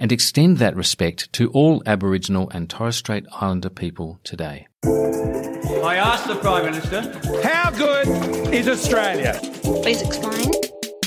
and extend that respect to all Aboriginal and Torres Strait Islander people today. I asked the Prime Minister, how good is Australia? Please explain.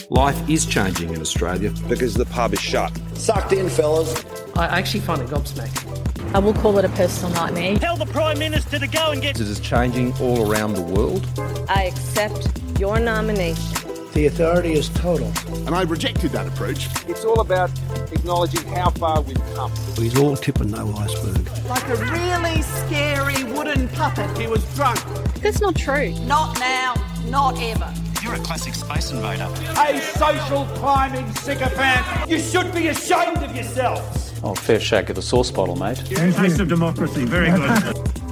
Life is changing in Australia. because the pub is shut. Sucked in, fellas. I actually find it gobsmacking. I will call it a personal nightmare. tell the Prime Minister to go and get. It is changing all around the world. I accept your nomination. The authority is total. And I rejected that approach. It's all about acknowledging how far we've come. He's all tip and no iceberg. Like a really scary wooden puppet. He was drunk. That's not true. Not now, not ever. You're a classic space invader. A social climbing sycophant. You should be ashamed of yourselves. Oh, fair shake of the sauce bottle, mate. Taste of democracy. Very good.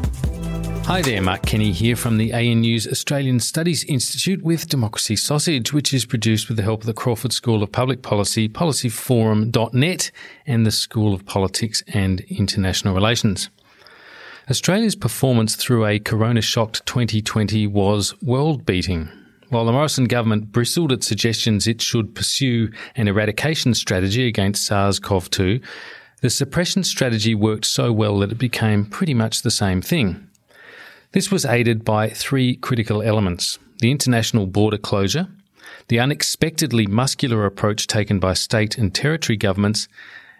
Hi there, Mark Kenny here from the ANU's Australian Studies Institute with Democracy Sausage, which is produced with the help of the Crawford School of Public Policy, policyforum.net, and the School of Politics and International Relations. Australia's performance through a corona shocked 2020 was world beating. While the Morrison government bristled at suggestions it should pursue an eradication strategy against SARS CoV 2, the suppression strategy worked so well that it became pretty much the same thing. This was aided by three critical elements the international border closure, the unexpectedly muscular approach taken by state and territory governments,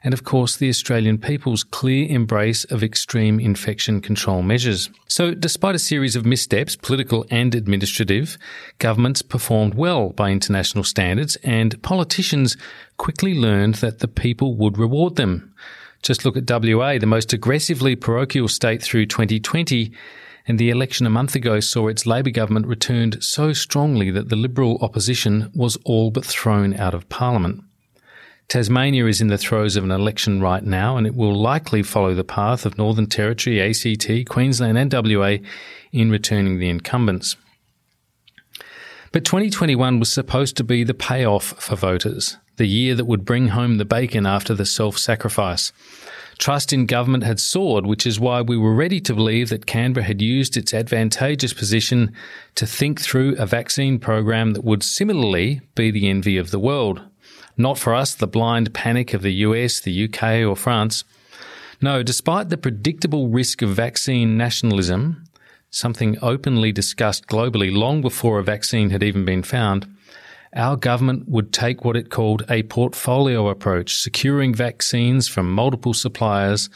and of course the Australian people's clear embrace of extreme infection control measures. So, despite a series of missteps, political and administrative, governments performed well by international standards, and politicians quickly learned that the people would reward them. Just look at WA, the most aggressively parochial state through 2020, and the election a month ago saw its Labor government returned so strongly that the Liberal opposition was all but thrown out of Parliament. Tasmania is in the throes of an election right now, and it will likely follow the path of Northern Territory, ACT, Queensland, and WA in returning the incumbents. But 2021 was supposed to be the payoff for voters, the year that would bring home the bacon after the self sacrifice. Trust in government had soared, which is why we were ready to believe that Canberra had used its advantageous position to think through a vaccine program that would similarly be the envy of the world. Not for us, the blind panic of the US, the UK, or France. No, despite the predictable risk of vaccine nationalism, something openly discussed globally long before a vaccine had even been found, our government would take what it called a portfolio approach, securing vaccines from multiple suppliers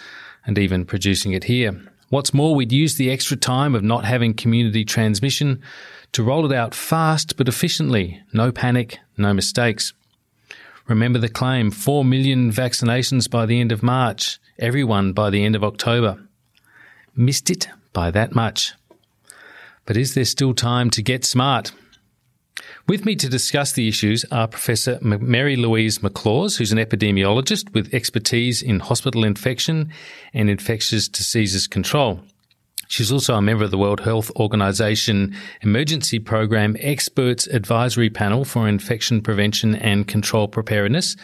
and even producing it here. What's more, we'd use the extra time of not having community transmission to roll it out fast but efficiently. No panic, no mistakes. Remember the claim 4 million vaccinations by the end of March, everyone by the end of October. Missed it by that much. But is there still time to get smart? With me to discuss the issues are Professor Mary Louise McLaws, who's an epidemiologist with expertise in hospital infection and infectious diseases control. She's also a member of the World Health Organization Emergency Program Experts Advisory Panel for Infection Prevention and Control Preparedness.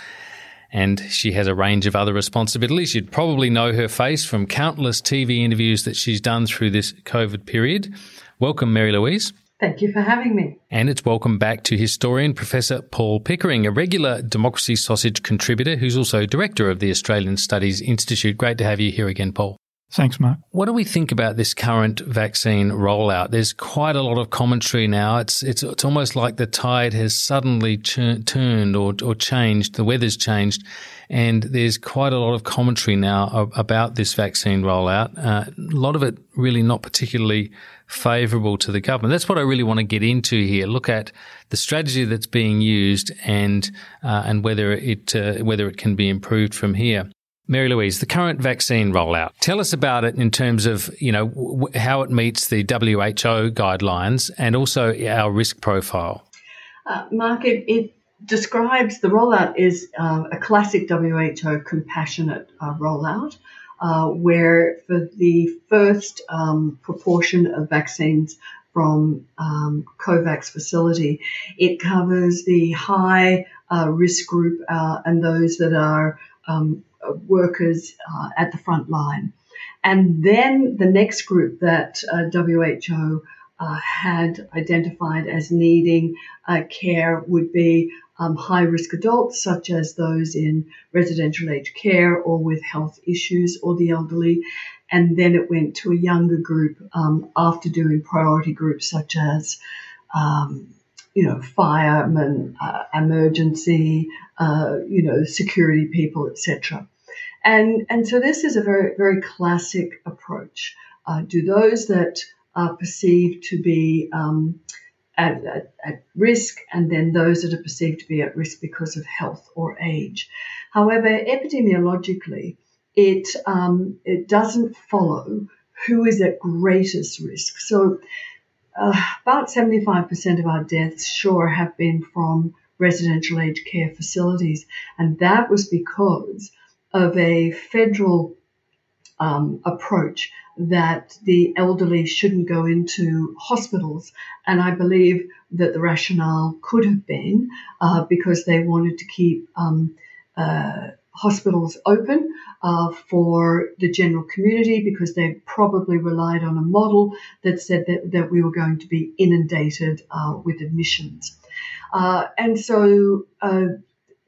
And she has a range of other responsibilities. You'd probably know her face from countless TV interviews that she's done through this COVID period. Welcome, Mary Louise. Thank you for having me. And it's welcome back to historian Professor Paul Pickering, a regular Democracy Sausage contributor who's also director of the Australian Studies Institute. Great to have you here again, Paul. Thanks, Mark. What do we think about this current vaccine rollout? There's quite a lot of commentary now. It's it's it's almost like the tide has suddenly ch- turned or or changed. The weather's changed, and there's quite a lot of commentary now about this vaccine rollout. Uh, a lot of it really not particularly favourable to the government. That's what I really want to get into here. Look at the strategy that's being used and uh, and whether it uh, whether it can be improved from here. Mary Louise, the current vaccine rollout. Tell us about it in terms of you know w- how it meets the WHO guidelines and also our risk profile. Uh, Mark, it, it, describes the rollout is uh, a classic WHO compassionate uh, rollout. Uh, where for the first um, proportion of vaccines from um, COVAX facility, it covers the high uh, risk group uh, and those that are um, workers uh, at the front line. And then the next group that uh, WHO uh, had identified as needing uh, care would be um, high risk adults, such as those in residential aged care or with health issues or the elderly. And then it went to a younger group um, after doing priority groups such as um, you know, firemen, uh, emergency, uh, you know, security people, etc. And, and so this is a very, very classic approach. Uh, do those that are perceived to be um, at, at, at, risk and then those that are perceived to be at risk because of health or age. However, epidemiologically, it, um, it doesn't follow who is at greatest risk. So uh, about 75% of our deaths, sure, have been from residential aged care facilities. And that was because of a federal um, approach that the elderly shouldn't go into hospitals. And I believe that the rationale could have been uh, because they wanted to keep um, uh, hospitals open uh, for the general community because they probably relied on a model that said that, that we were going to be inundated uh, with admissions. Uh, and so uh,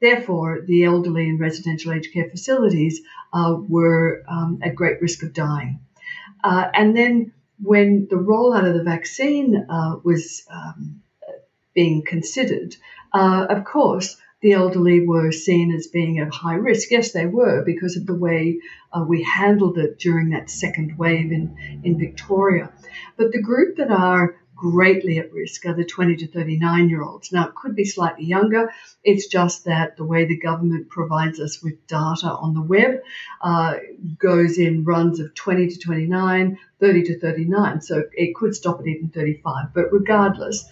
Therefore, the elderly in residential aged care facilities uh, were um, at great risk of dying. Uh, and then, when the rollout of the vaccine uh, was um, being considered, uh, of course, the elderly were seen as being at high risk. Yes, they were because of the way uh, we handled it during that second wave in, in Victoria. But the group that are greatly at risk are the 20 to 39 year olds. Now, it could be slightly younger. It's just that the way the government provides us with data on the web uh, goes in runs of 20 to 29, 30 to 39. So it could stop at even 35. But regardless,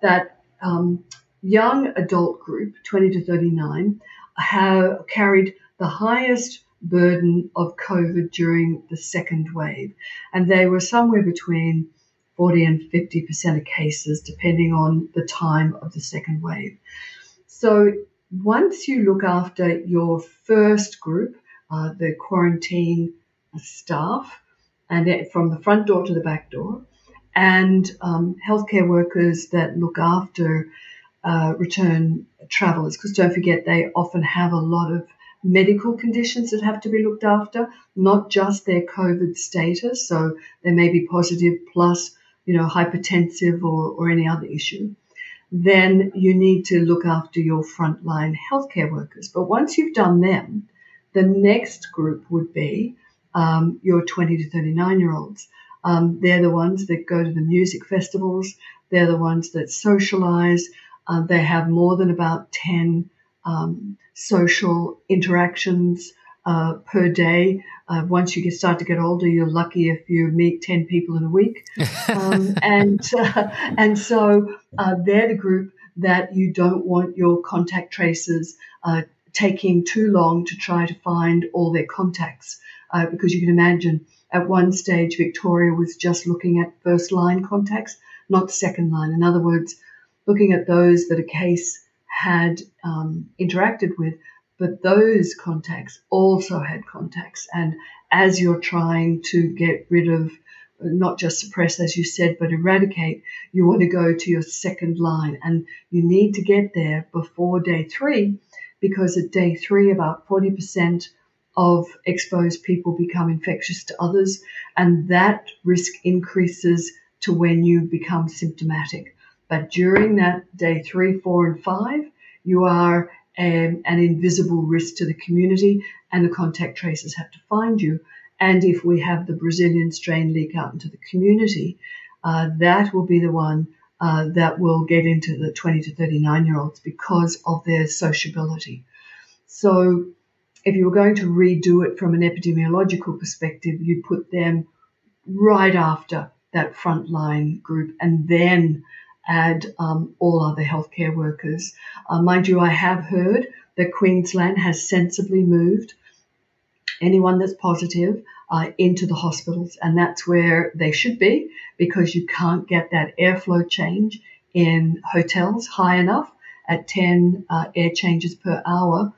that um, young adult group, 20 to 39, have carried the highest burden of COVID during the second wave. And they were somewhere between 40 and 50% of cases, depending on the time of the second wave. So once you look after your first group, uh, the quarantine staff, and from the front door to the back door, and um, healthcare workers that look after uh, return travelers, because don't forget they often have a lot of medical conditions that have to be looked after, not just their COVID status. So they may be positive plus you know, hypertensive or, or any other issue, then you need to look after your frontline healthcare workers. But once you've done them, the next group would be um, your 20 to 39 year olds. Um, they're the ones that go to the music festivals. They're the ones that socialize. Uh, they have more than about 10 um, social interactions uh, per day. Uh, once you get, start to get older, you're lucky if you meet 10 people in a week. Um, and, uh, and so uh, they're the group that you don't want your contact tracers uh, taking too long to try to find all their contacts. Uh, because you can imagine at one stage, Victoria was just looking at first line contacts, not second line. In other words, looking at those that a case had um, interacted with, but those contacts also had contacts. And as you're trying to get rid of, not just suppress, as you said, but eradicate, you want to go to your second line. And you need to get there before day three, because at day three, about 40% of exposed people become infectious to others, and that risk increases to when you become symptomatic. But during that day three, four, and five, you are um, an invisible risk to the community, and the contact tracers have to find you. And if we have the Brazilian strain leak out into the community, uh, that will be the one uh, that will get into the 20 to 39 year olds because of their sociability. So, if you were going to redo it from an epidemiological perspective, you'd put them right after that frontline group and then add um, all other healthcare workers. Uh, mind you, I have heard that Queensland has sensibly moved anyone that's positive uh, into the hospitals, and that's where they should be because you can't get that airflow change in hotels high enough at 10 uh, air changes per hour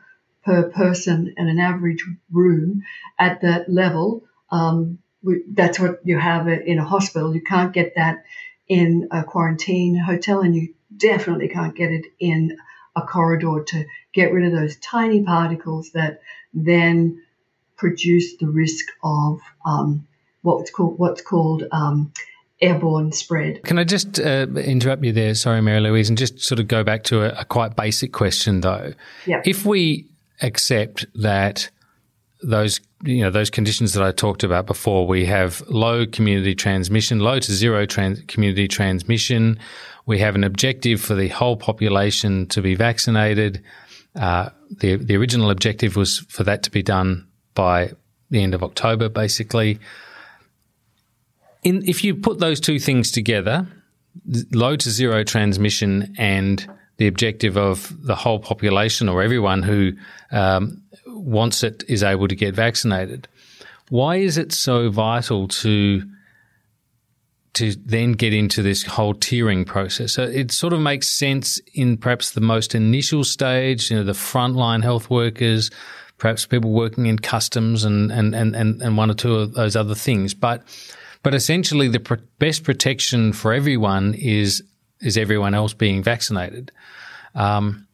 per person in an average room at that level. Um, that's what you have in a hospital. You can't get that in a quarantine hotel, and you definitely can't get it in a corridor to get rid of those tiny particles that then produce the risk of um, what's called what's called um, airborne spread. Can I just uh, interrupt you there? Sorry, Mary Louise, and just sort of go back to a, a quite basic question though. Yeah. If we accept that those you know those conditions that I talked about before. We have low community transmission, low to zero trans- community transmission. We have an objective for the whole population to be vaccinated. Uh, the the original objective was for that to be done by the end of October, basically. In, if you put those two things together, low to zero transmission and the objective of the whole population or everyone who um, wants it is able to get vaccinated. Why is it so vital to to then get into this whole tiering process? So it sort of makes sense in perhaps the most initial stage, you know, the frontline health workers, perhaps people working in customs and and and and, one or two of those other things, but but essentially the pr- best protection for everyone is is everyone else being vaccinated. Um,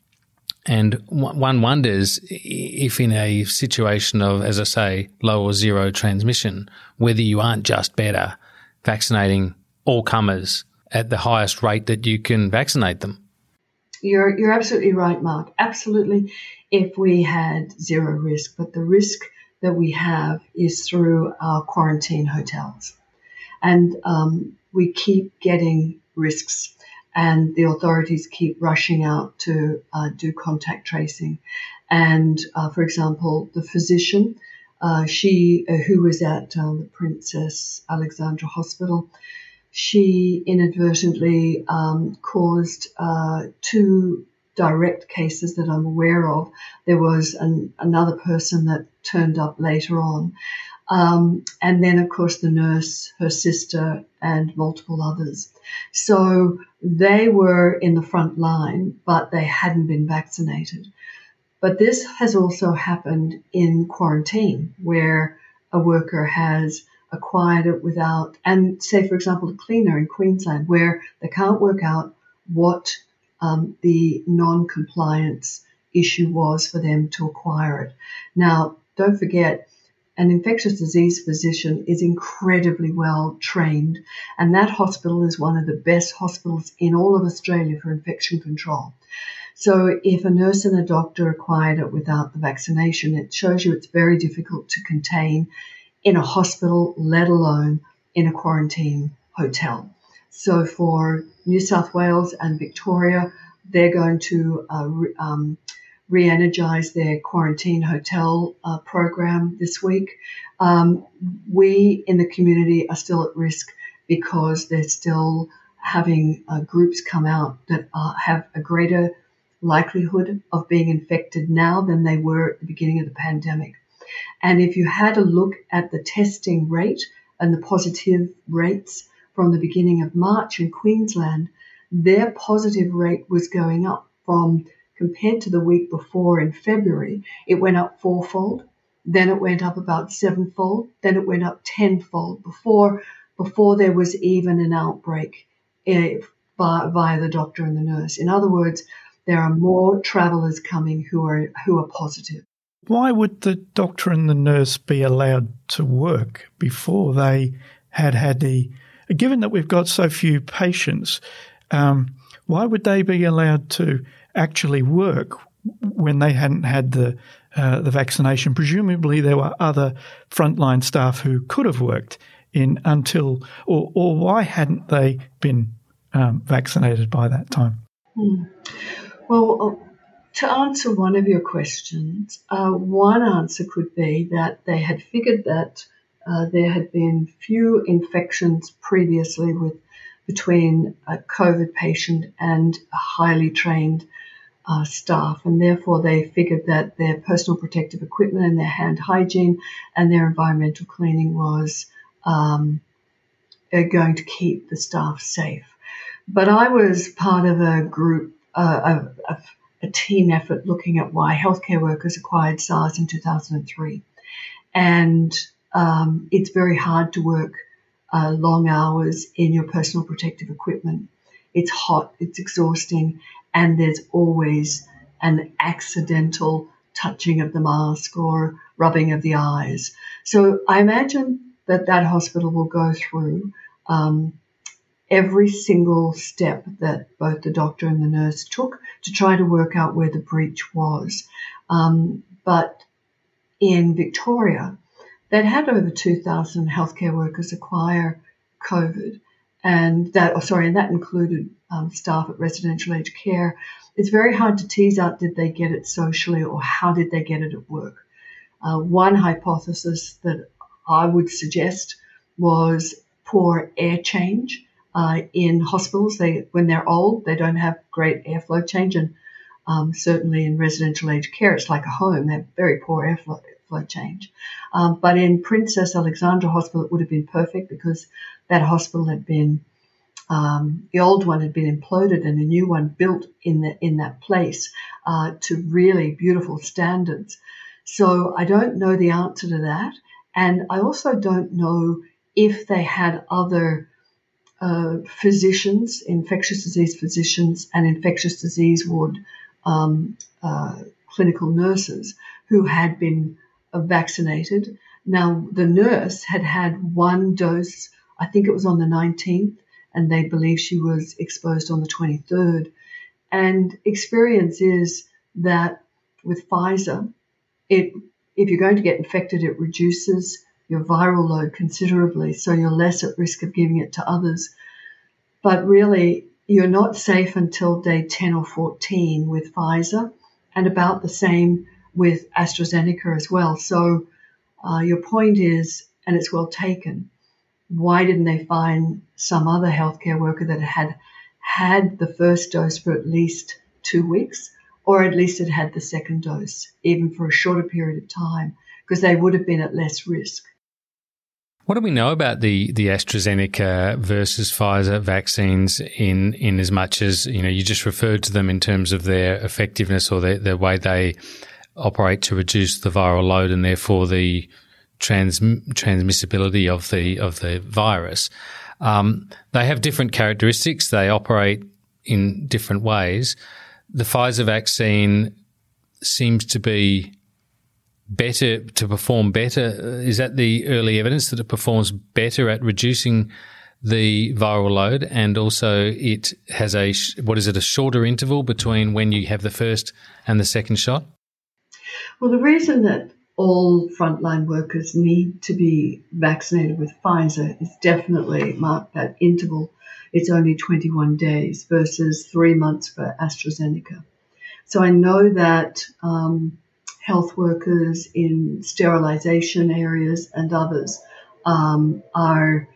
and one wonders if, in a situation of, as I say, low or zero transmission, whether you aren't just better vaccinating all comers at the highest rate that you can vaccinate them. You're, you're absolutely right, Mark. Absolutely, if we had zero risk. But the risk that we have is through our quarantine hotels. And um, we keep getting risks and the authorities keep rushing out to uh, do contact tracing. And uh, for example, the physician, uh, she uh, who was at um, the Princess Alexandra Hospital, she inadvertently um, caused uh, two direct cases that I'm aware of. There was an, another person that turned up later on. Um, and then, of course, the nurse, her sister, and multiple others. So they were in the front line, but they hadn't been vaccinated. But this has also happened in quarantine, where a worker has acquired it without, and say, for example, a cleaner in Queensland, where they can't work out what um, the non compliance issue was for them to acquire it. Now, don't forget, an infectious disease physician is incredibly well trained, and that hospital is one of the best hospitals in all of Australia for infection control. So, if a nurse and a doctor acquired it without the vaccination, it shows you it's very difficult to contain in a hospital, let alone in a quarantine hotel. So, for New South Wales and Victoria, they're going to uh, um, re energize their quarantine hotel uh, program this week. Um, we in the community are still at risk because they're still having uh, groups come out that have a greater likelihood of being infected now than they were at the beginning of the pandemic. And if you had a look at the testing rate and the positive rates from the beginning of March in Queensland, their positive rate was going up from compared to the week before in February, it went up fourfold. Then it went up about sevenfold. Then it went up tenfold before before there was even an outbreak uh, via the doctor and the nurse. In other words, there are more travellers coming who are who are positive. Why would the doctor and the nurse be allowed to work before they had had the? Given that we've got so few patients, um, why would they be allowed to actually work when they hadn't had the uh, the vaccination? Presumably, there were other frontline staff who could have worked in until, or or why hadn't they been um, vaccinated by that time? Hmm. Well, uh, to answer one of your questions, uh, one answer could be that they had figured that uh, there had been few infections previously with between a COVID patient and a highly trained uh, staff, and therefore they figured that their personal protective equipment and their hand hygiene and their environmental cleaning was um, going to keep the staff safe. But I was part of a group uh, of a team effort looking at why healthcare workers acquired SARS in 2003. And um, it's very hard to work uh, long hours in your personal protective equipment. It's hot, it's exhausting, and there's always an accidental touching of the mask or rubbing of the eyes. So I imagine that that hospital will go through um, every single step that both the doctor and the nurse took to try to work out where the breach was. Um, but in Victoria, they'd had over 2,000 healthcare workers acquire COVID, and that, oh, sorry, and that included um, staff at residential aged care. It's very hard to tease out did they get it socially or how did they get it at work. Uh, one hypothesis that I would suggest was poor air change uh, in hospitals. They, when they're old, they don't have great airflow change, and um, certainly in residential aged care, it's like a home. They have very poor airflow change. Um, but in Princess Alexandra Hospital, it would have been perfect because that hospital had been um, the old one had been imploded and a new one built in the, in that place uh, to really beautiful standards. So I don't know the answer to that, and I also don't know if they had other uh, physicians, infectious disease physicians, and infectious disease ward um, uh, clinical nurses who had been vaccinated. Now, the nurse had had one dose, I think it was on the 19th, and they believe she was exposed on the 23rd. And experience is that with Pfizer, it if you're going to get infected, it reduces your viral load considerably, so you're less at risk of giving it to others. But really, you're not safe until day 10 or 14 with Pfizer, and about the same with AstraZeneca as well. So, uh, your point is, and it's well taken, why didn't they find some other healthcare worker that had had the first dose for at least two weeks, or at least had had the second dose, even for a shorter period of time, because they would have been at less risk? What do we know about the, the AstraZeneca versus Pfizer vaccines in, in as much as, you know, you just referred to them in terms of their effectiveness or the, the way they operate to reduce the viral load and therefore the trans, transmissibility of the, of the virus. Um, they have different characteristics. They operate in different ways. The Pfizer vaccine seems to be better to perform better? Is that the early evidence that it performs better at reducing the viral load, and also it has a what is it a shorter interval between when you have the first and the second shot? Well, the reason that all frontline workers need to be vaccinated with Pfizer is definitely marked that interval. It's only 21 days versus three months for AstraZeneca. So I know that um, health workers in sterilization areas and others um, are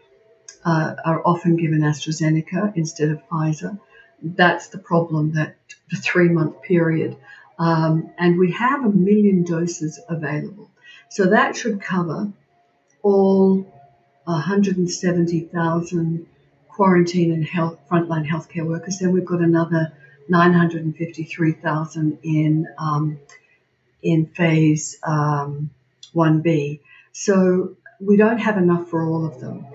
uh, are often given AstraZeneca instead of Pfizer. That's the problem. That the three month period, um, and we have a million doses available, so that should cover all 170,000 quarantine and health frontline healthcare workers. Then we've got another 953,000 in um, in phase um, 1B. So we don't have enough for all of them.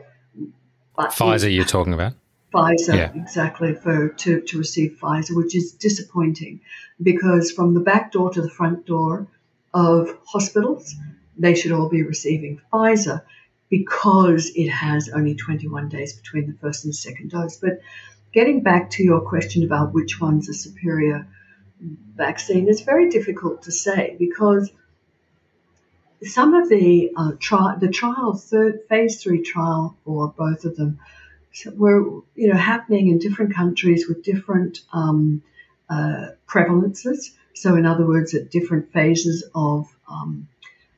But Pfizer, you're talking about? Pfizer, yeah. exactly, for to, to receive Pfizer, which is disappointing because from the back door to the front door, of hospitals, they should all be receiving Pfizer because it has only 21 days between the first and the second dose. But getting back to your question about which one's a superior vaccine, it's very difficult to say because some of the uh, tri- the trial, third phase three trial for both of them, were you know happening in different countries with different um, uh, prevalences. So, in other words, at different phases of um,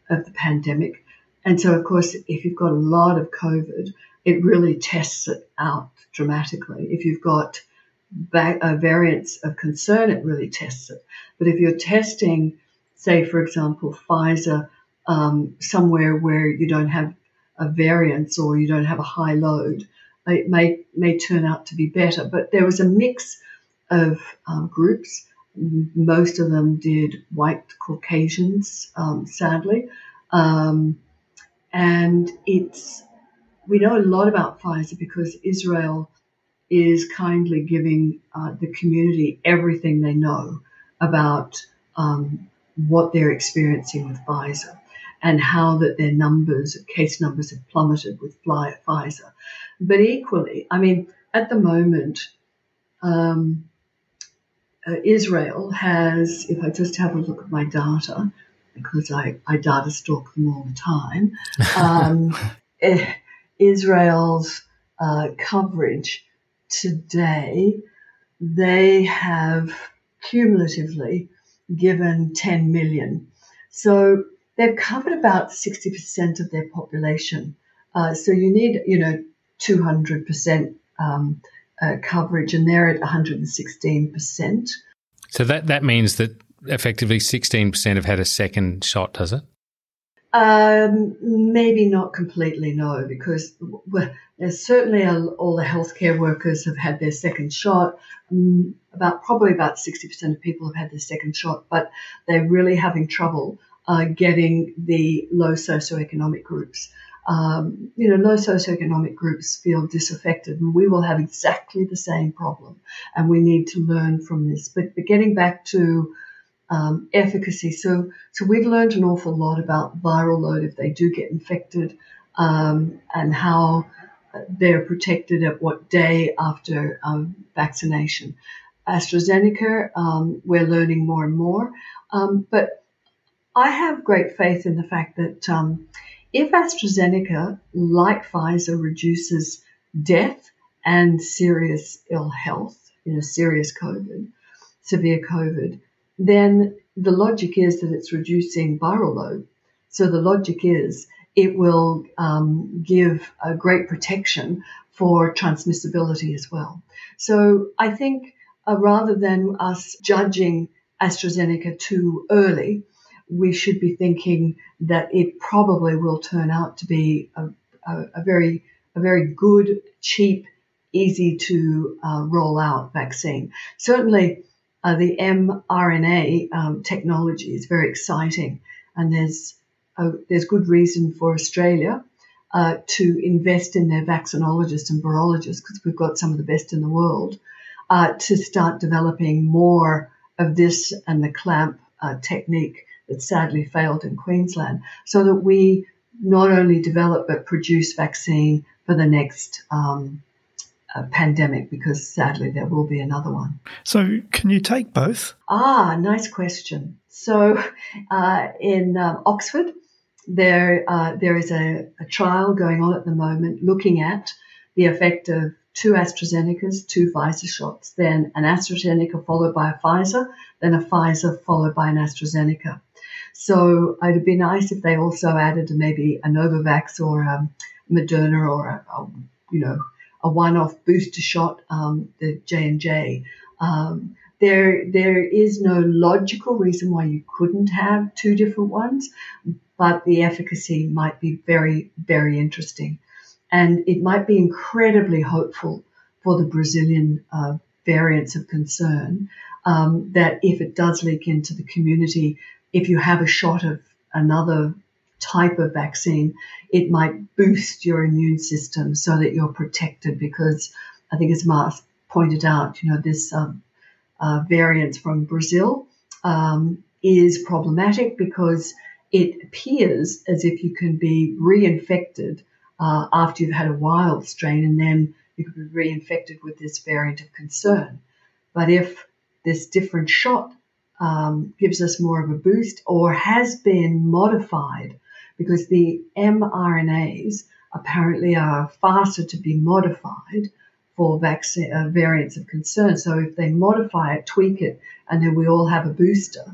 of the pandemic. And so, of course, if you've got a lot of COVID, it really tests it out dramatically. If you've got uh, variants of concern, it really tests it. But if you're testing, say, for example, Pfizer um, somewhere where you don't have a variance or you don't have a high load, it may may turn out to be better. But there was a mix of um, groups. Most of them did white Caucasians, um, sadly, um, and it's we know a lot about Pfizer because Israel is kindly giving uh, the community everything they know about um, what they're experiencing with Pfizer and how that their numbers, case numbers, have plummeted with Pfizer. But equally, I mean, at the moment, um, uh, Israel has, if I just have a look at my data, because I, I data stalk them all the time, um, eh, Israel's uh, coverage today, they have cumulatively given 10 million. So they've covered about 60% of their population. Uh, so you need, you know, 200% um, uh, coverage, and they're at 116%. So that, that means that effectively 16% have had a second shot, does it? Um, maybe not completely, no, because well, certainly all the healthcare workers have had their second shot. Um, about probably about 60% of people have had their second shot, but they're really having trouble uh, getting the low socioeconomic groups. Um, you know, low socioeconomic groups feel disaffected, and we will have exactly the same problem. And we need to learn from this. But, but getting back to um, efficacy, so so we've learned an awful lot about viral load if they do get infected, um, and how they're protected at what day after um, vaccination. AstraZeneca, um, we're learning more and more, um, but I have great faith in the fact that um, if AstraZeneca, like Pfizer, reduces death and serious ill health, you know, serious COVID, severe COVID, then the logic is that it's reducing viral load. So the logic is it will um, give a great protection for transmissibility as well. So I think uh, rather than us judging AstraZeneca too early, we should be thinking that it probably will turn out to be a, a, a very a very good, cheap, easy to uh, roll out vaccine. Certainly, uh, the mRNA um, technology is very exciting, and there's there's good reason for Australia uh, to invest in their vaccinologists and virologists because we've got some of the best in the world uh, to start developing more of this and the clamp uh, technique that sadly failed in Queensland, so that we not only develop but produce vaccine for the next um, uh, pandemic, because sadly there will be another one. So, can you take both? Ah, nice question. So, uh, in um, Oxford, there uh, there is a, a trial going on at the moment looking at the effect of two AstraZenecas, two Pfizer shots, then an AstraZeneca followed by a Pfizer, then a Pfizer followed by an AstraZeneca. So it'd be nice if they also added maybe a Novavax or a Moderna or a, a you know a one-off booster shot, um, the J and J. Um, there there is no logical reason why you couldn't have two different ones, but the efficacy might be very very interesting, and it might be incredibly hopeful for the Brazilian uh, variants of concern um, that if it does leak into the community, if you have a shot of another type of vaccine, it might boost your immune system so that you're protected because I think as Mark pointed out, you know, this um, uh, variant from Brazil, um, is problematic because it appears as if you can be reinfected uh, after you've had a wild strain and then you could be reinfected with this variant of concern. But if this different shot um, gives us more of a boost or has been modified because the mRNAs apparently are faster to be modified for vaccine uh, variants of concern. So if they modify it, tweak it, and then we all have a booster,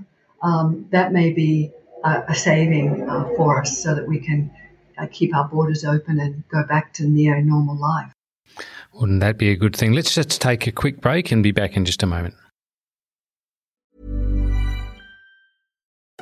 um, that may be a, a saving uh, for us so that we can uh, keep our borders open and go back to near normal life. Wouldn't that be a good thing? Let's just take a quick break and be back in just a moment.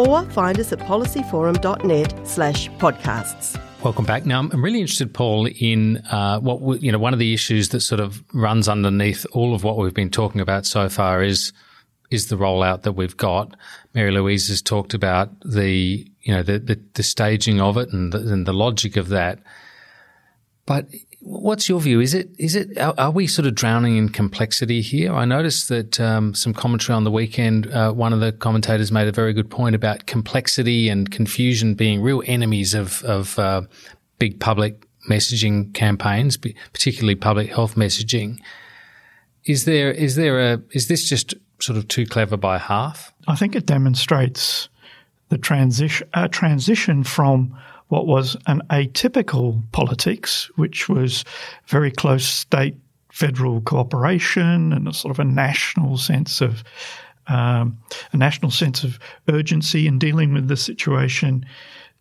Or find us at policyforum.net slash podcasts. Welcome back. Now, I'm really interested, Paul, in uh, what you know. One of the issues that sort of runs underneath all of what we've been talking about so far is is the rollout that we've got. Mary Louise has talked about the you know the the, the staging of it and the, and the logic of that. But what's your view? Is it is it are, are we sort of drowning in complexity here? I noticed that um, some commentary on the weekend. Uh, one of the commentators made a very good point about complexity and confusion being real enemies of of uh, big public messaging campaigns, particularly public health messaging. Is there is there a is this just sort of too clever by half? I think it demonstrates the transition uh, transition from what was an atypical politics, which was very close state federal cooperation and a sort of a national sense of um, a national sense of urgency in dealing with the situation,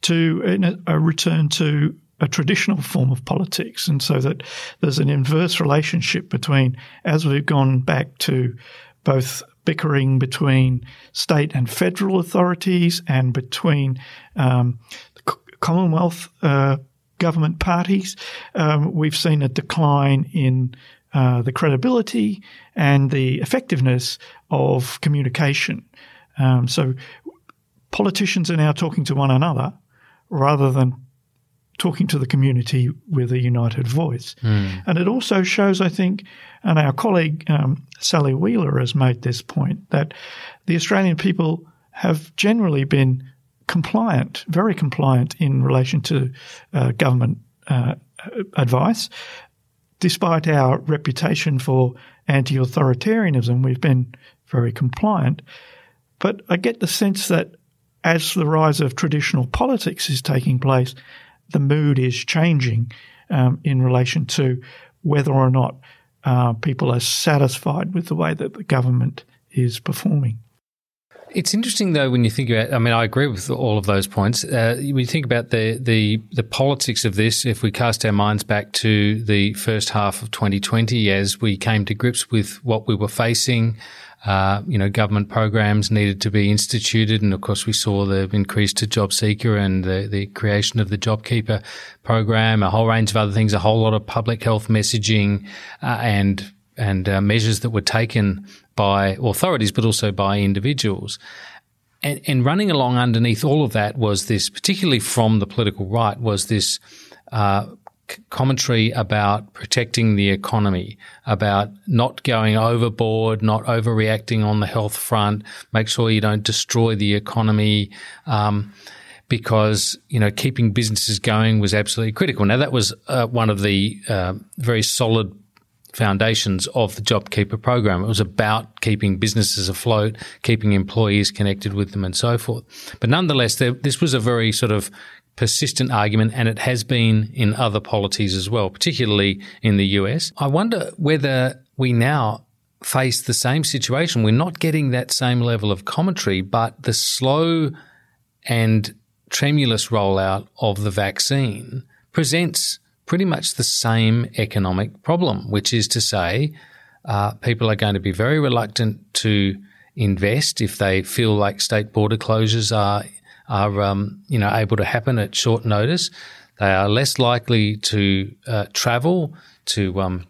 to a, return to a traditional form of politics, and so that there's an inverse relationship between as we've gone back to both bickering between state and federal authorities and between um, Commonwealth uh, government parties. Um, we've seen a decline in uh, the credibility and the effectiveness of communication. Um, so politicians are now talking to one another rather than talking to the community with a united voice. Mm. And it also shows, I think, and our colleague um, Sally Wheeler has made this point, that the Australian people have generally been compliant, very compliant in relation to uh, government uh, advice. Despite our reputation for anti authoritarianism, we've been very compliant. But I get the sense that as the rise of traditional politics is taking place, the mood is changing um, in relation to whether or not uh, people are satisfied with the way that the government is performing. It's interesting though when you think about. I mean, I agree with all of those points. Uh, when you think about the, the the politics of this, if we cast our minds back to the first half of 2020, as we came to grips with what we were facing, uh, you know, government programs needed to be instituted, and of course, we saw the increase to JobSeeker and the the creation of the JobKeeper program, a whole range of other things, a whole lot of public health messaging, uh, and and uh, measures that were taken by authorities, but also by individuals. And, and, running along underneath all of that was this, particularly from the political right, was this uh, commentary about protecting the economy, about not going overboard, not overreacting on the health front, make sure you don't destroy the economy. Um, because you know keeping businesses going was absolutely critical. Now that was uh, one of the uh, very solid foundations of the JobKeeper program. It was about keeping businesses afloat, keeping employees connected with them, and so forth. But nonetheless, there, this was a very sort of persistent argument, and it has been in other polities as well, particularly in the US. I wonder whether we now face the same situation. We're not getting that same level of commentary, but the slow and tremulous rollout of the vaccine presents pretty much the same economic problem, which is to say, uh, people are going to be very reluctant to invest if they feel like state border closures are are um, you know able to happen at short notice. They are less likely to uh, travel to um,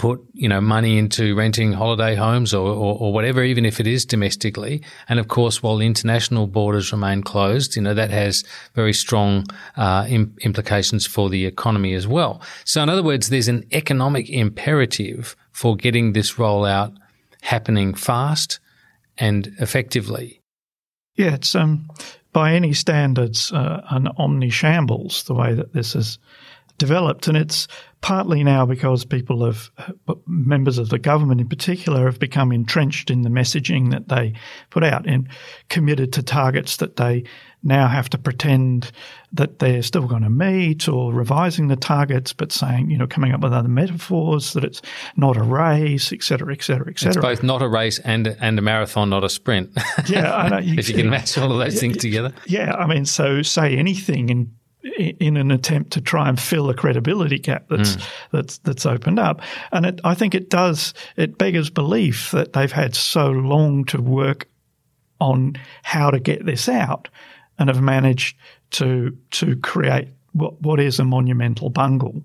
put you know money into renting holiday homes or, or, or, whatever, even if it is domestically. And of course, while international borders remain closed, you know that has very strong uh, Im- implications for the economy as well. So, in other words, there's an economic imperative for getting this rollout happening fast and effectively. Yeah, it's um, by any standards uh, an omni shambles the way that this is developed, and it's partly now because people have, members of the government in particular, have become entrenched in the messaging that they put out and committed to targets that they now have to pretend that they're still going to meet or revising the targets, but saying, you know, coming up with other metaphors that it's not a race, et cetera, et cetera, et cetera. It's both not a race and, and a marathon, not a sprint. Yeah. I know, you, if you can match all of those yeah, things together. Yeah. I mean, so say anything in in an attempt to try and fill a credibility gap that's mm. that's that's opened up. And it, I think it does it beggars belief that they've had so long to work on how to get this out and have managed to to create what what is a monumental bungle.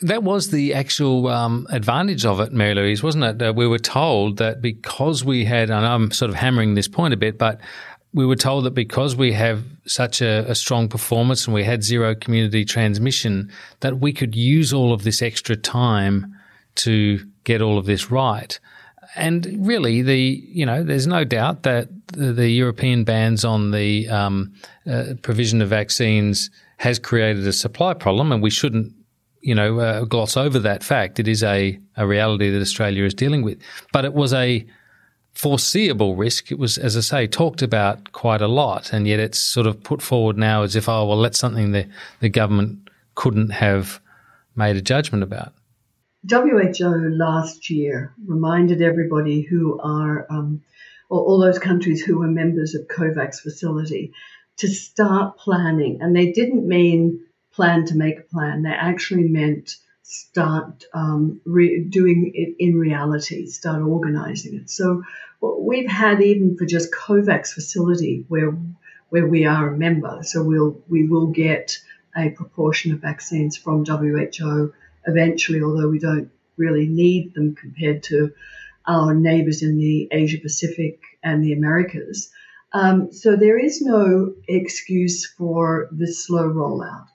That was the actual um, advantage of it, Mary Louise, wasn't it? Uh, we were told that because we had, and I'm sort of hammering this point a bit, but we were told that because we have such a, a, strong performance and we had zero community transmission, that we could use all of this extra time to get all of this right. And really, the you know, there's no doubt that the, the European bans on the um, uh, provision of vaccines has created a supply problem, and we shouldn't you know uh, gloss over that fact. It is a, a reality that Australia is dealing with, but it was a foreseeable risk. It was, as I say, talked about quite a lot, and yet it's sort of put forward now as if, oh, well, that's something the, the government couldn't have made a judgment about. WHO last year reminded everybody who are, um, all those countries who were members of COVAX facility, to start planning. And they didn't mean plan to make a plan, they actually meant start um, re- doing it in reality, start organizing it. So we've had even for just COVAX facility where where we are a member, so we'll we will get a proportion of vaccines from WHO eventually, although we don't really need them compared to our neighbors in the Asia Pacific and the Americas. Um, so there is no excuse for this slow rollout.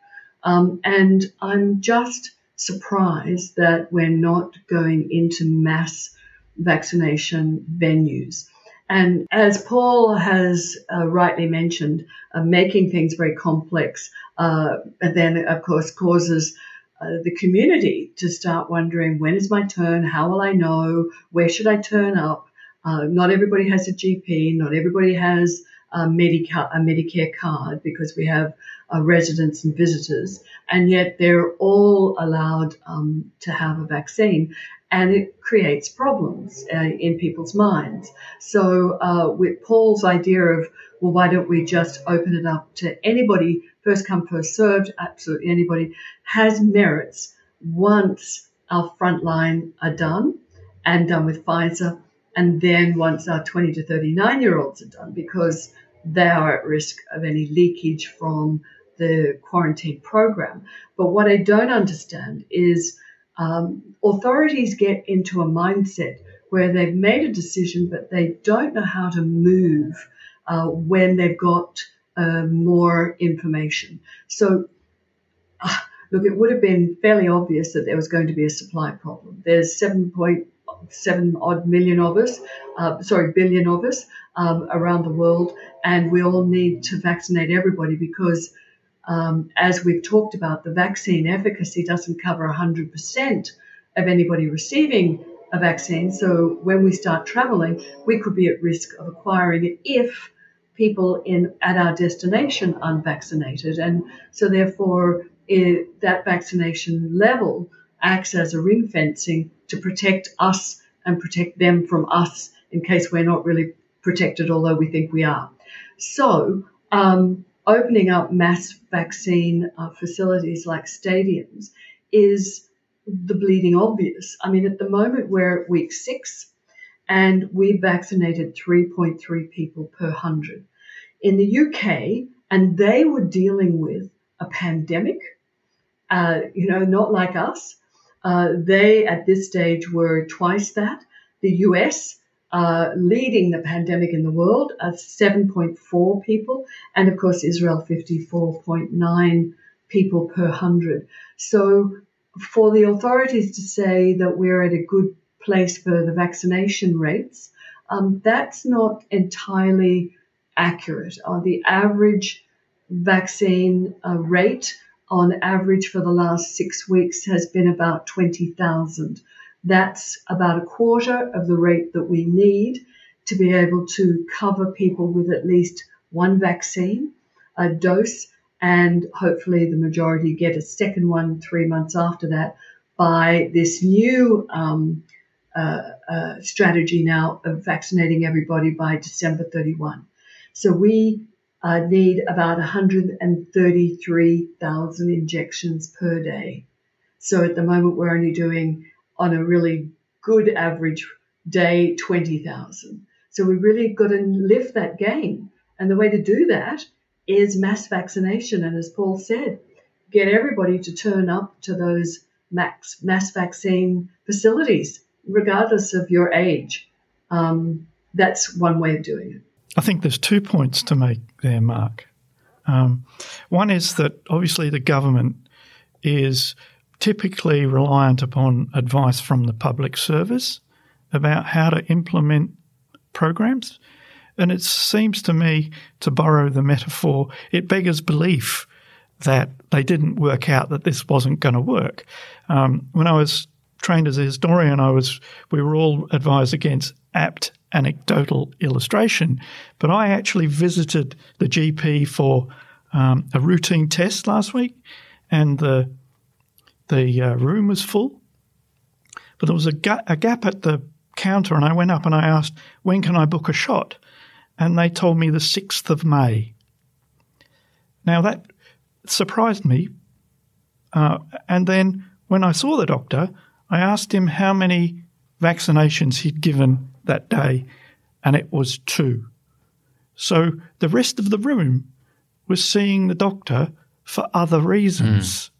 Um, and I'm just surprised that we're not going into mass vaccination venues. And as Paul has uh, rightly mentioned, uh, making things very complex, uh, then of course causes uh, the community to start wondering when is my turn? How will I know? Where should I turn up? Uh, not everybody has a GP. Not everybody has a, Medica- a Medicare card because we have uh, residents and visitors, and yet they're all allowed um, to have a vaccine. And it creates problems uh, in people's minds. So, uh, with Paul's idea of, well, why don't we just open it up to anybody, first come, first served, absolutely anybody, has merits once our frontline are done and done with Pfizer, and then once our 20 to 39 year olds are done, because they are at risk of any leakage from the quarantine program. But what I don't understand is um, authorities get into a mindset where they've made a decision, but they don't know how to move uh, when they've got uh, more information. So, uh, look, it would have been fairly obvious that there was going to be a supply problem. There's 7.7 odd million of us, uh, sorry, billion of us um, around the world, and we all need to vaccinate everybody because um, as we've talked about, the vaccine efficacy doesn't cover 100% of anybody receiving a vaccine. So when we start traveling, we could be at risk of acquiring it if people in at our destination aren't vaccinated. And so therefore, it, that vaccination level acts as a ring fencing to protect us and protect them from us in case we're not really protected, although we think we are. So, um, opening up mass vaccine uh, facilities like stadiums is the bleeding obvious. I mean, at the moment, we're at week six and we vaccinated 3.3 people per 100. In the UK, and they were dealing with a pandemic, uh, you know, not like us. Uh, they, at this stage, were twice that. The US, uh, leading the pandemic in the world, at 7.4 people, and of course, Israel, 54.9 people per 100. So, for the authorities to say that we're at a good place for the vaccination rates, um, that's not entirely accurate. Uh, the average vaccine uh, rate on average for the last six weeks has been about 20,000. That's about a quarter of the rate that we need to be able to cover people with at least one vaccine, a dose, and hopefully the majority get a second one three months after that by this new um, uh, uh, strategy now of vaccinating everybody by December 31. So we uh, need about 133,000 injections per day. So at the moment, we're only doing on a really good average day 20,000. So we really got to lift that game. And the way to do that is mass vaccination. And as Paul said, get everybody to turn up to those max, mass vaccine facilities, regardless of your age. Um, that's one way of doing it. I think there's two points to make there, Mark. Um, one is that obviously the government is typically reliant upon advice from the public service about how to implement programs. And it seems to me, to borrow the metaphor, it beggars belief that they didn't work out that this wasn't going to work. Um, when I was trained as a historian, I was we were all advised against apt anecdotal illustration, but I actually visited the GP for um, a routine test last week, and the the uh, room was full, but there was a, ga- a gap at the counter, and I went up and I asked, "When can I book a shot?" And they told me the sixth of May. Now that surprised me, uh, and then when I saw the doctor, I asked him how many vaccinations he'd given that day, and it was two. So the rest of the room was seeing the doctor for other reasons. Mm.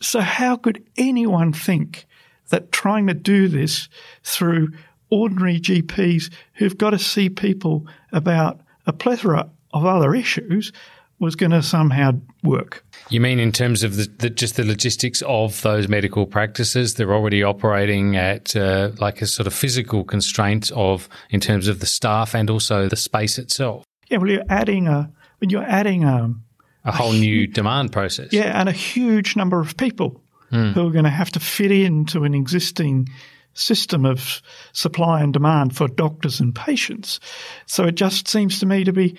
So, how could anyone think that trying to do this through ordinary GPs who've got to see people about a plethora of other issues was going to somehow work. You mean in terms of the, the, just the logistics of those medical practices? They're already operating at uh, like a sort of physical constraint of in terms of the staff and also the space itself. Yeah, well, you're adding a when you're adding a, a whole a new demand process. Yeah, and a huge number of people mm. who are going to have to fit into an existing system of supply and demand for doctors and patients. So it just seems to me to be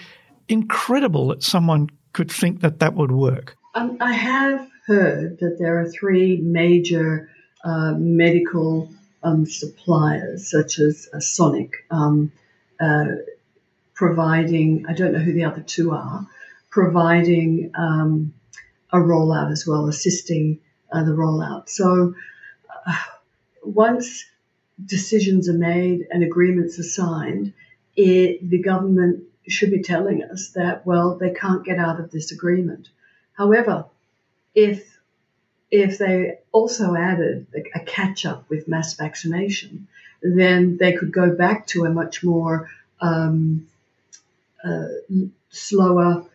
incredible that someone could think that that would work. Um, I have heard that there are three major uh, medical um, suppliers, such as uh, Sonic, um, uh, providing, I don't know who the other two are, providing um, a rollout as well, assisting uh, the rollout. So uh, once decisions are made and agreements are signed, it, the government should be telling us that, well, they can't get out of this agreement. However, if if they also added a catch up with mass vaccination, then they could go back to a much more um, uh, slower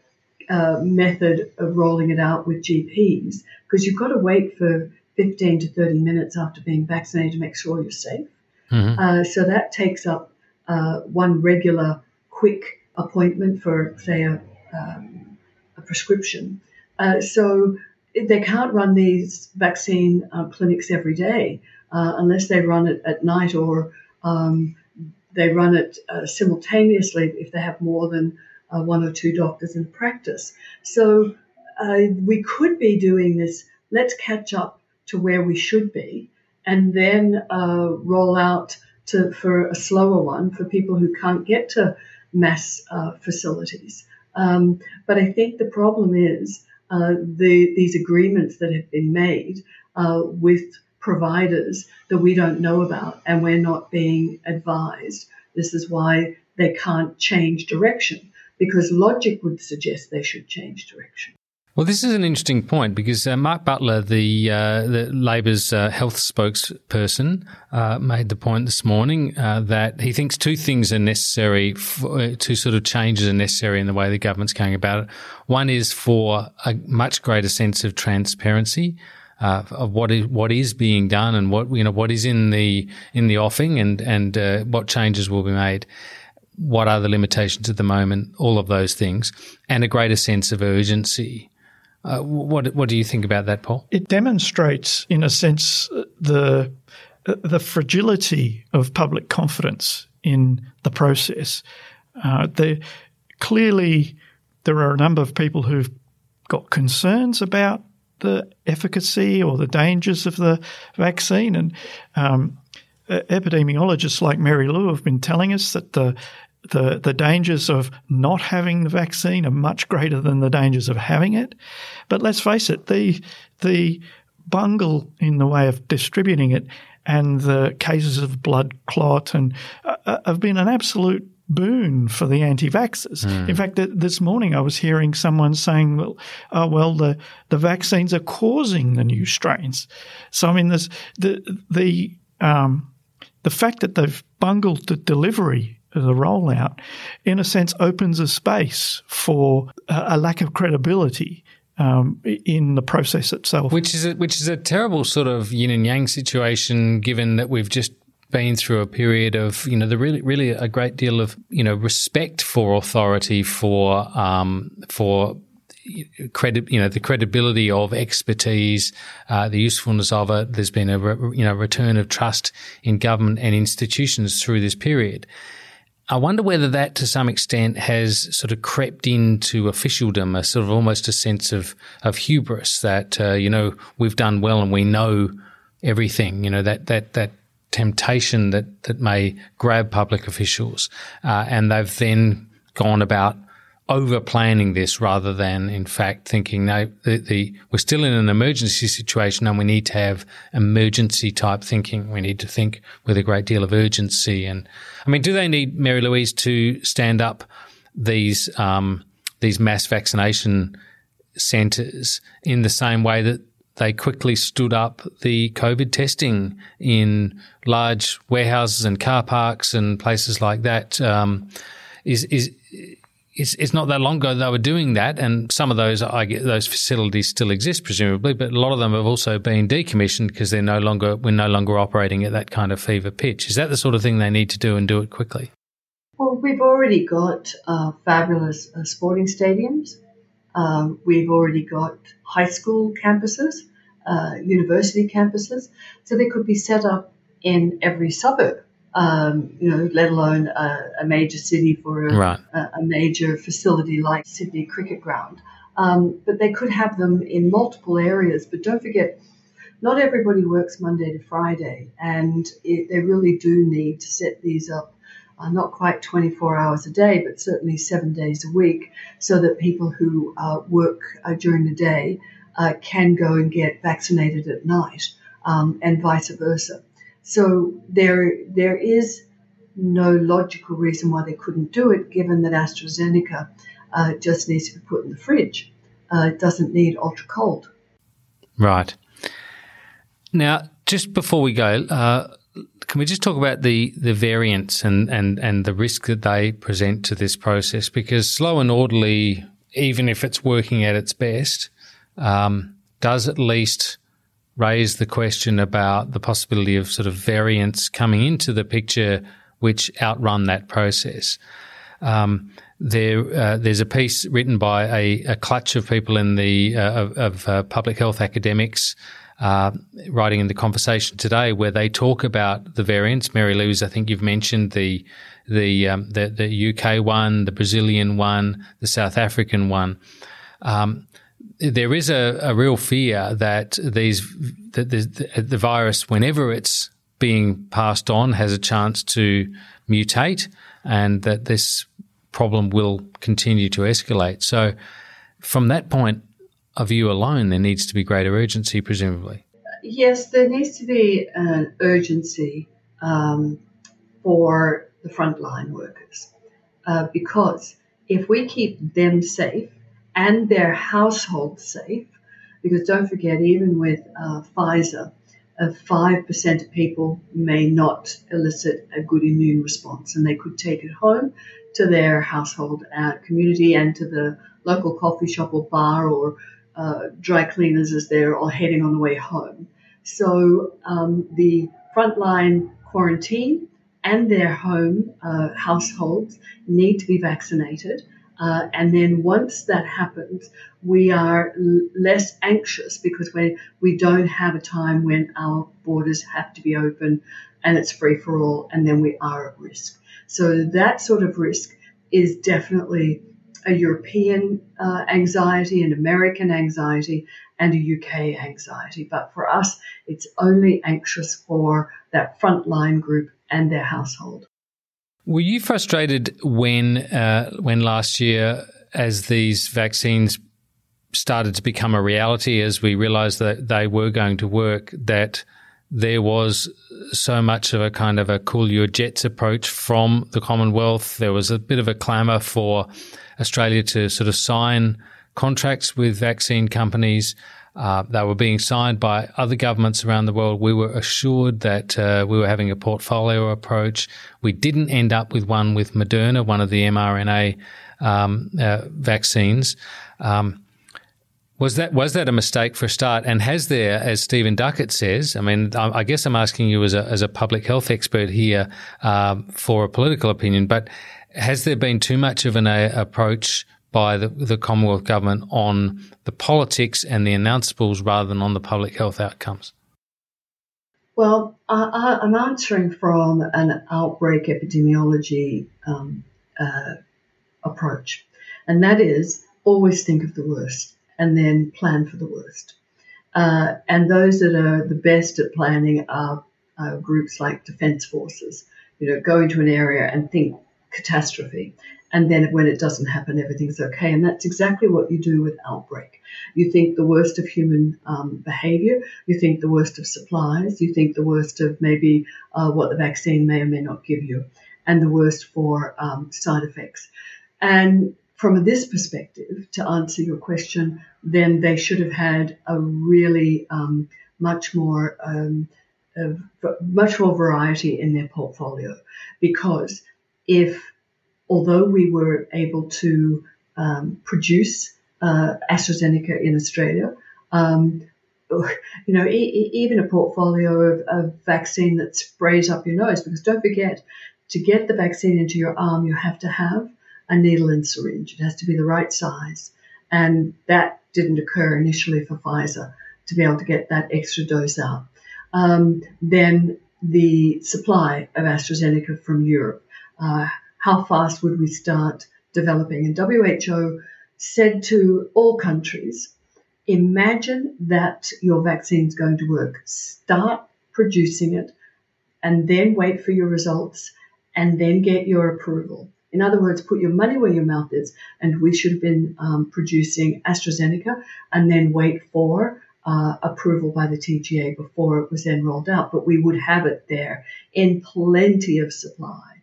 uh, method of rolling it out with GPs because you've got to wait for 15 to 30 minutes after being vaccinated to make sure you're safe. Mm-hmm. Uh, so that takes up uh, one regular quick appointment for, say, a, um, a prescription. Uh, so they can't run these vaccine uh, clinics every day uh, unless they run it at night or um, they run it uh, simultaneously if they have more than uh, one or two doctors in practice. So uh, we could be doing this. Let's catch up to where we should be, and then roll out to for a slower one for people who can't get to mass uh, facilities. Um, but I think the problem is uh, the, these agreements that have been made uh, with providers that we don't know about and we're not being advised. This is why they can't change direction because logic would suggest they should change direction. Well, this is an interesting point because uh, Mark Butler, the, uh, the Labor's uh, health spokesperson, uh, made the point this morning uh, that he thinks two things are necessary, for, uh, two sort of changes are necessary in the way the government's going about it. One is for a much greater sense of transparency. of what is what is being done and what you know what is in the in the offing and and what changes will be made what are the limitations at the moment, all of those things, and a greater sense of urgency. Uh, what what do you think about that, Paul? It demonstrates, in a sense, the the fragility of public confidence in the process. Uh, clearly, there are a number of people who've got concerns about the efficacy or the dangers of the vaccine, and um, epidemiologists like Mary Lou have been telling us that the the, the dangers of not having the vaccine are much greater than the dangers of having it. But let's face it, the, the bungle in the way of distributing it and the cases of blood clot and uh, uh have been an absolute boon for the anti-vaxxers. Mm. In fact, this morning I was hearing someone saying, "Well, oh, well, the the vaccines are causing the new strains." So I mean, there's the the um, the fact that they've bungled the delivery the rollout, in a sense, opens a space for a, lack of credibility um, in the process itself. Which is a, which is a terrible sort of yin and yang situation, given that we've just been through a period of you know the really really a great deal of you know respect for authority for um, for credit, you know, the credibility of expertise, uh, the usefulness of it. There's been a, re, you know, return of trust in government and institutions through this period. I wonder whether that to some extent has sort of crept into officialdom, a sort of almost a sense of, of hubris that, uh, you know, we've done well and we know everything, you know, that, that, that temptation that, that may grab public officials. Uh, and they've then gone about over planning this rather than in fact thinking no the, the, we're still in an emergency situation and we need to have emergency type thinking we need to think with a great deal of urgency and i mean do they need mary louise to stand up these um, these mass vaccination centres in the same way that they quickly stood up the COVID testing in large warehouses and car parks and places like that. Um, is is it's, it's not that long ago they were doing that, and some of those I get, those facilities still exist presumably, but a lot of them have also been decommissioned because they're no longer we're no longer operating at that kind of fever pitch. Is that the sort of thing they need to do and do it quickly? Well, we've already got uh, fabulous uh, sporting stadiums. Um, we've already got high school campuses, uh, university campuses, so they could be set up in every suburb um, you know, let alone a, a major city for a, right. a, a, major facility like Sydney Cricket Ground. Um, but they could have them in multiple areas. But don't forget, not everybody works Monday to Friday, and it, they really do need to set these up. Uh, not quite 24 hours a day, but certainly seven days a week, so that people who uh, work uh, during the day uh, can go and get vaccinated at night, um, and vice versa. So there, there is no logical reason why they couldn't do it, given that AstraZeneca uh, just needs to be put in the fridge. Uh, it doesn't need ultra cold. Right. Now, just before we go, uh, can we just talk about the, the variants and, and, and the risk that they present to this process? Because slow and orderly, even if it's working at its best, um, does at least raised the question about the possibility of sort of variants coming into the picture which outrun that process. Um, there, uh, there's a piece written by a, a clutch of people in the uh, of, of uh, public health academics uh, writing in the conversation today, where they talk about the variants. Mary Louise, I think you've mentioned the the um, the, the, UK one, the Brazilian one, the South African one. Um, there is a, a, real fear that these that the, the virus, whenever it's being passed on, has a chance to mutate, and that this problem will continue to escalate. So, from that point of view alone, there needs to be greater urgency, presumably. Yes, there needs to be an urgency um, for the frontline workers uh, because if we keep them safe and their household safe, because don't forget, even with uh, Pfizer, uh, 5% of people may not elicit a good immune response and they could take it home to their household uh, community and to the local coffee shop or bar or uh, dry cleaners as they're all heading on the way home. So um, the frontline quarantine and their home uh, households need to be vaccinated. Uh, and then once that happens, we are l- less anxious because we, we don't have a time when our borders have to be open and it's free for all, and then we are at risk. So that sort of risk is definitely a European uh, anxiety, an American anxiety, and a UK anxiety. But for us, it's only anxious for that frontline group and their household. Were you frustrated when, uh, when last year, as these vaccines started to become a reality, as we realised that they were going to work, that there was so much of a kind of a cool your jets approach from the Commonwealth. There was a bit of a clamour for Australia to sort of sign contracts with vaccine companies. Uh, they were being signed by other governments around the world. We were assured that uh, we were having a portfolio approach. We didn't end up with one with Moderna, one of the mRNA um, uh, vaccines. Um, was that was that a mistake for a start? And has there, as Stephen Duckett says, I mean, I, I guess I'm asking you as a as a public health expert here um, for a political opinion, but has there been too much of an a, uh, approach by the, the Commonwealth Government on the politics and the announceables rather than on the public health outcomes? Well, I, am answering from an outbreak epidemiology um, uh, approach, and that is always think of the worst and then plan for the worst. Uh, and those that are the best at planning are, are groups like defence forces. You know, go into an area and think catastrophe and then when it doesn't happen, everything's okay. And that's exactly what you do with outbreak. You think the worst of human um, behavior, you think the worst of supplies, you think the worst of maybe uh, what the vaccine may or may not give you, and the worst for um, side effects. And from this perspective, to answer your question, then they should have had a really um, much more um, much more variety in their portfolio because if although we were able to um, produce uh, AstraZeneca in Australia, um, you know, e- even a portfolio of, of, vaccine that sprays up your nose, because don't forget, to get the vaccine into your arm, you have to have a needle and syringe. It has to be the right size. And that didn't occur initially for Pfizer to be able to get that extra dose out. Um, then the supply of AstraZeneca from Europe. Uh, how fast would we start developing? And WHO said to all countries, imagine that your vaccine is going to work. Start producing it and then wait for your results and then get your approval. In other words, put your money where your mouth is. And we should have been um, producing AstraZeneca and then wait for uh, approval by the TGA before it was then rolled out. But we would have it there in plenty of supply.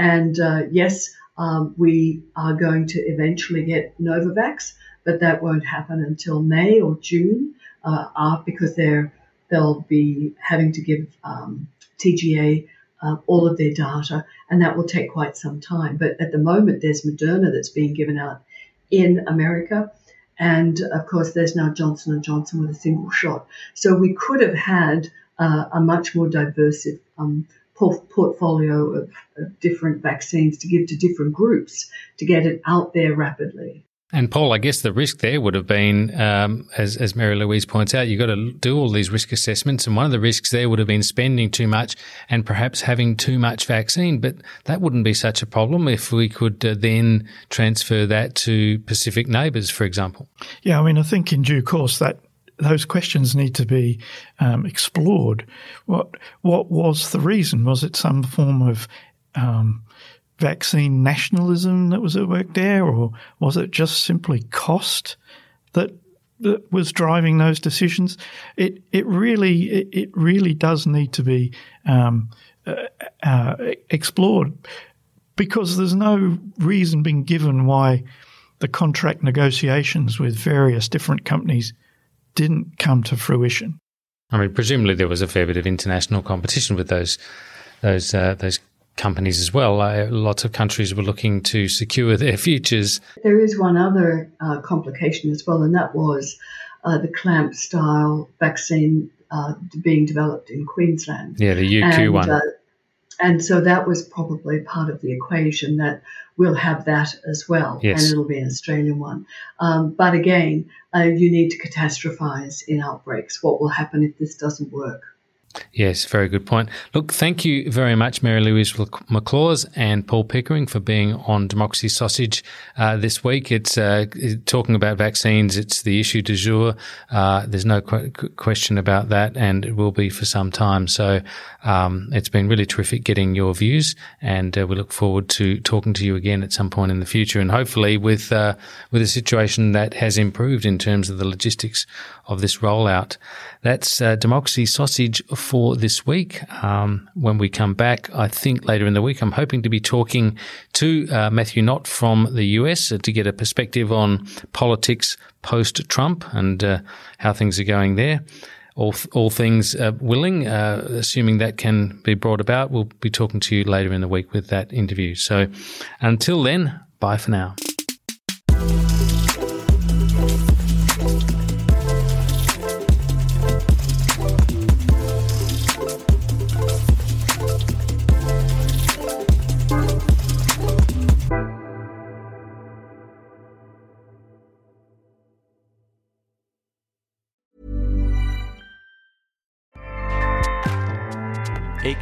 And uh, yes, um, we are going to eventually get Novavax, but that won't happen until May or June uh, because they're, they'll be having to give um, TGA uh, all of their data, and that will take quite some time. But at the moment, there's Moderna that's being given out in America, and of course, there's now Johnson and Johnson with a single shot. So we could have had uh, a much more diverse um, portfolio of, of different vaccines to give to different groups to get it out there rapidly. And Paul, I guess the risk there would have been, um, as, as Mary Louise points out, you've got to do all these risk assessments. And one of the risks there would have been spending too much and perhaps having too much vaccine. But that wouldn't be such a problem if we could uh, then transfer that to Pacific neighbours, for example. Yeah, I mean, I think in due course that those questions need to be um, explored. What what was the reason? Was it some form of um, vaccine nationalism that was at work there, or was it just simply cost that that was driving those decisions? It it really it, it really does need to be um, uh, uh, explored because there's no reason being given why the contract negotiations with various different companies didn't come to fruition. I mean, presumably there was a fair bit of international competition with those those uh, those companies as well. Uh, lots of countries were looking to secure their futures. There is one other uh, complication as well, and that was uh, the clamp style vaccine uh, being developed in Queensland. Yeah, the UQ and, one. uh, and so that was probably part of the equation that we'll have that as well, Yes. and it'll be an Australian one. Um, but again, uh, you need to catastrophize in outbreaks. What will happen if this doesn't work? Yes, very good point. Look, thank you very much, Mary Louise McLaws and Paul Pickering, for being on Democracy Sausage uh, this week. It's uh, talking about vaccines. It's the issue du jour. Uh, there's no qu- question about that, and it will be for some time. So um, it's been really terrific getting your views, and uh, we look forward to talking to you again at some point in the future, and hopefully with uh, with a situation that has improved in terms of the logistics of this rollout. That's uh, Democracy Sausage for this week. Um, when we come back, I think later in the week, I'm hoping to be talking to uh, Matthew Knott from the US uh, to get a perspective on politics post Trump and uh, how things are going there. All, all things uh, willing, uh, assuming that can be brought about, we'll be talking to you later in the week with that interview. So until then, bye for now.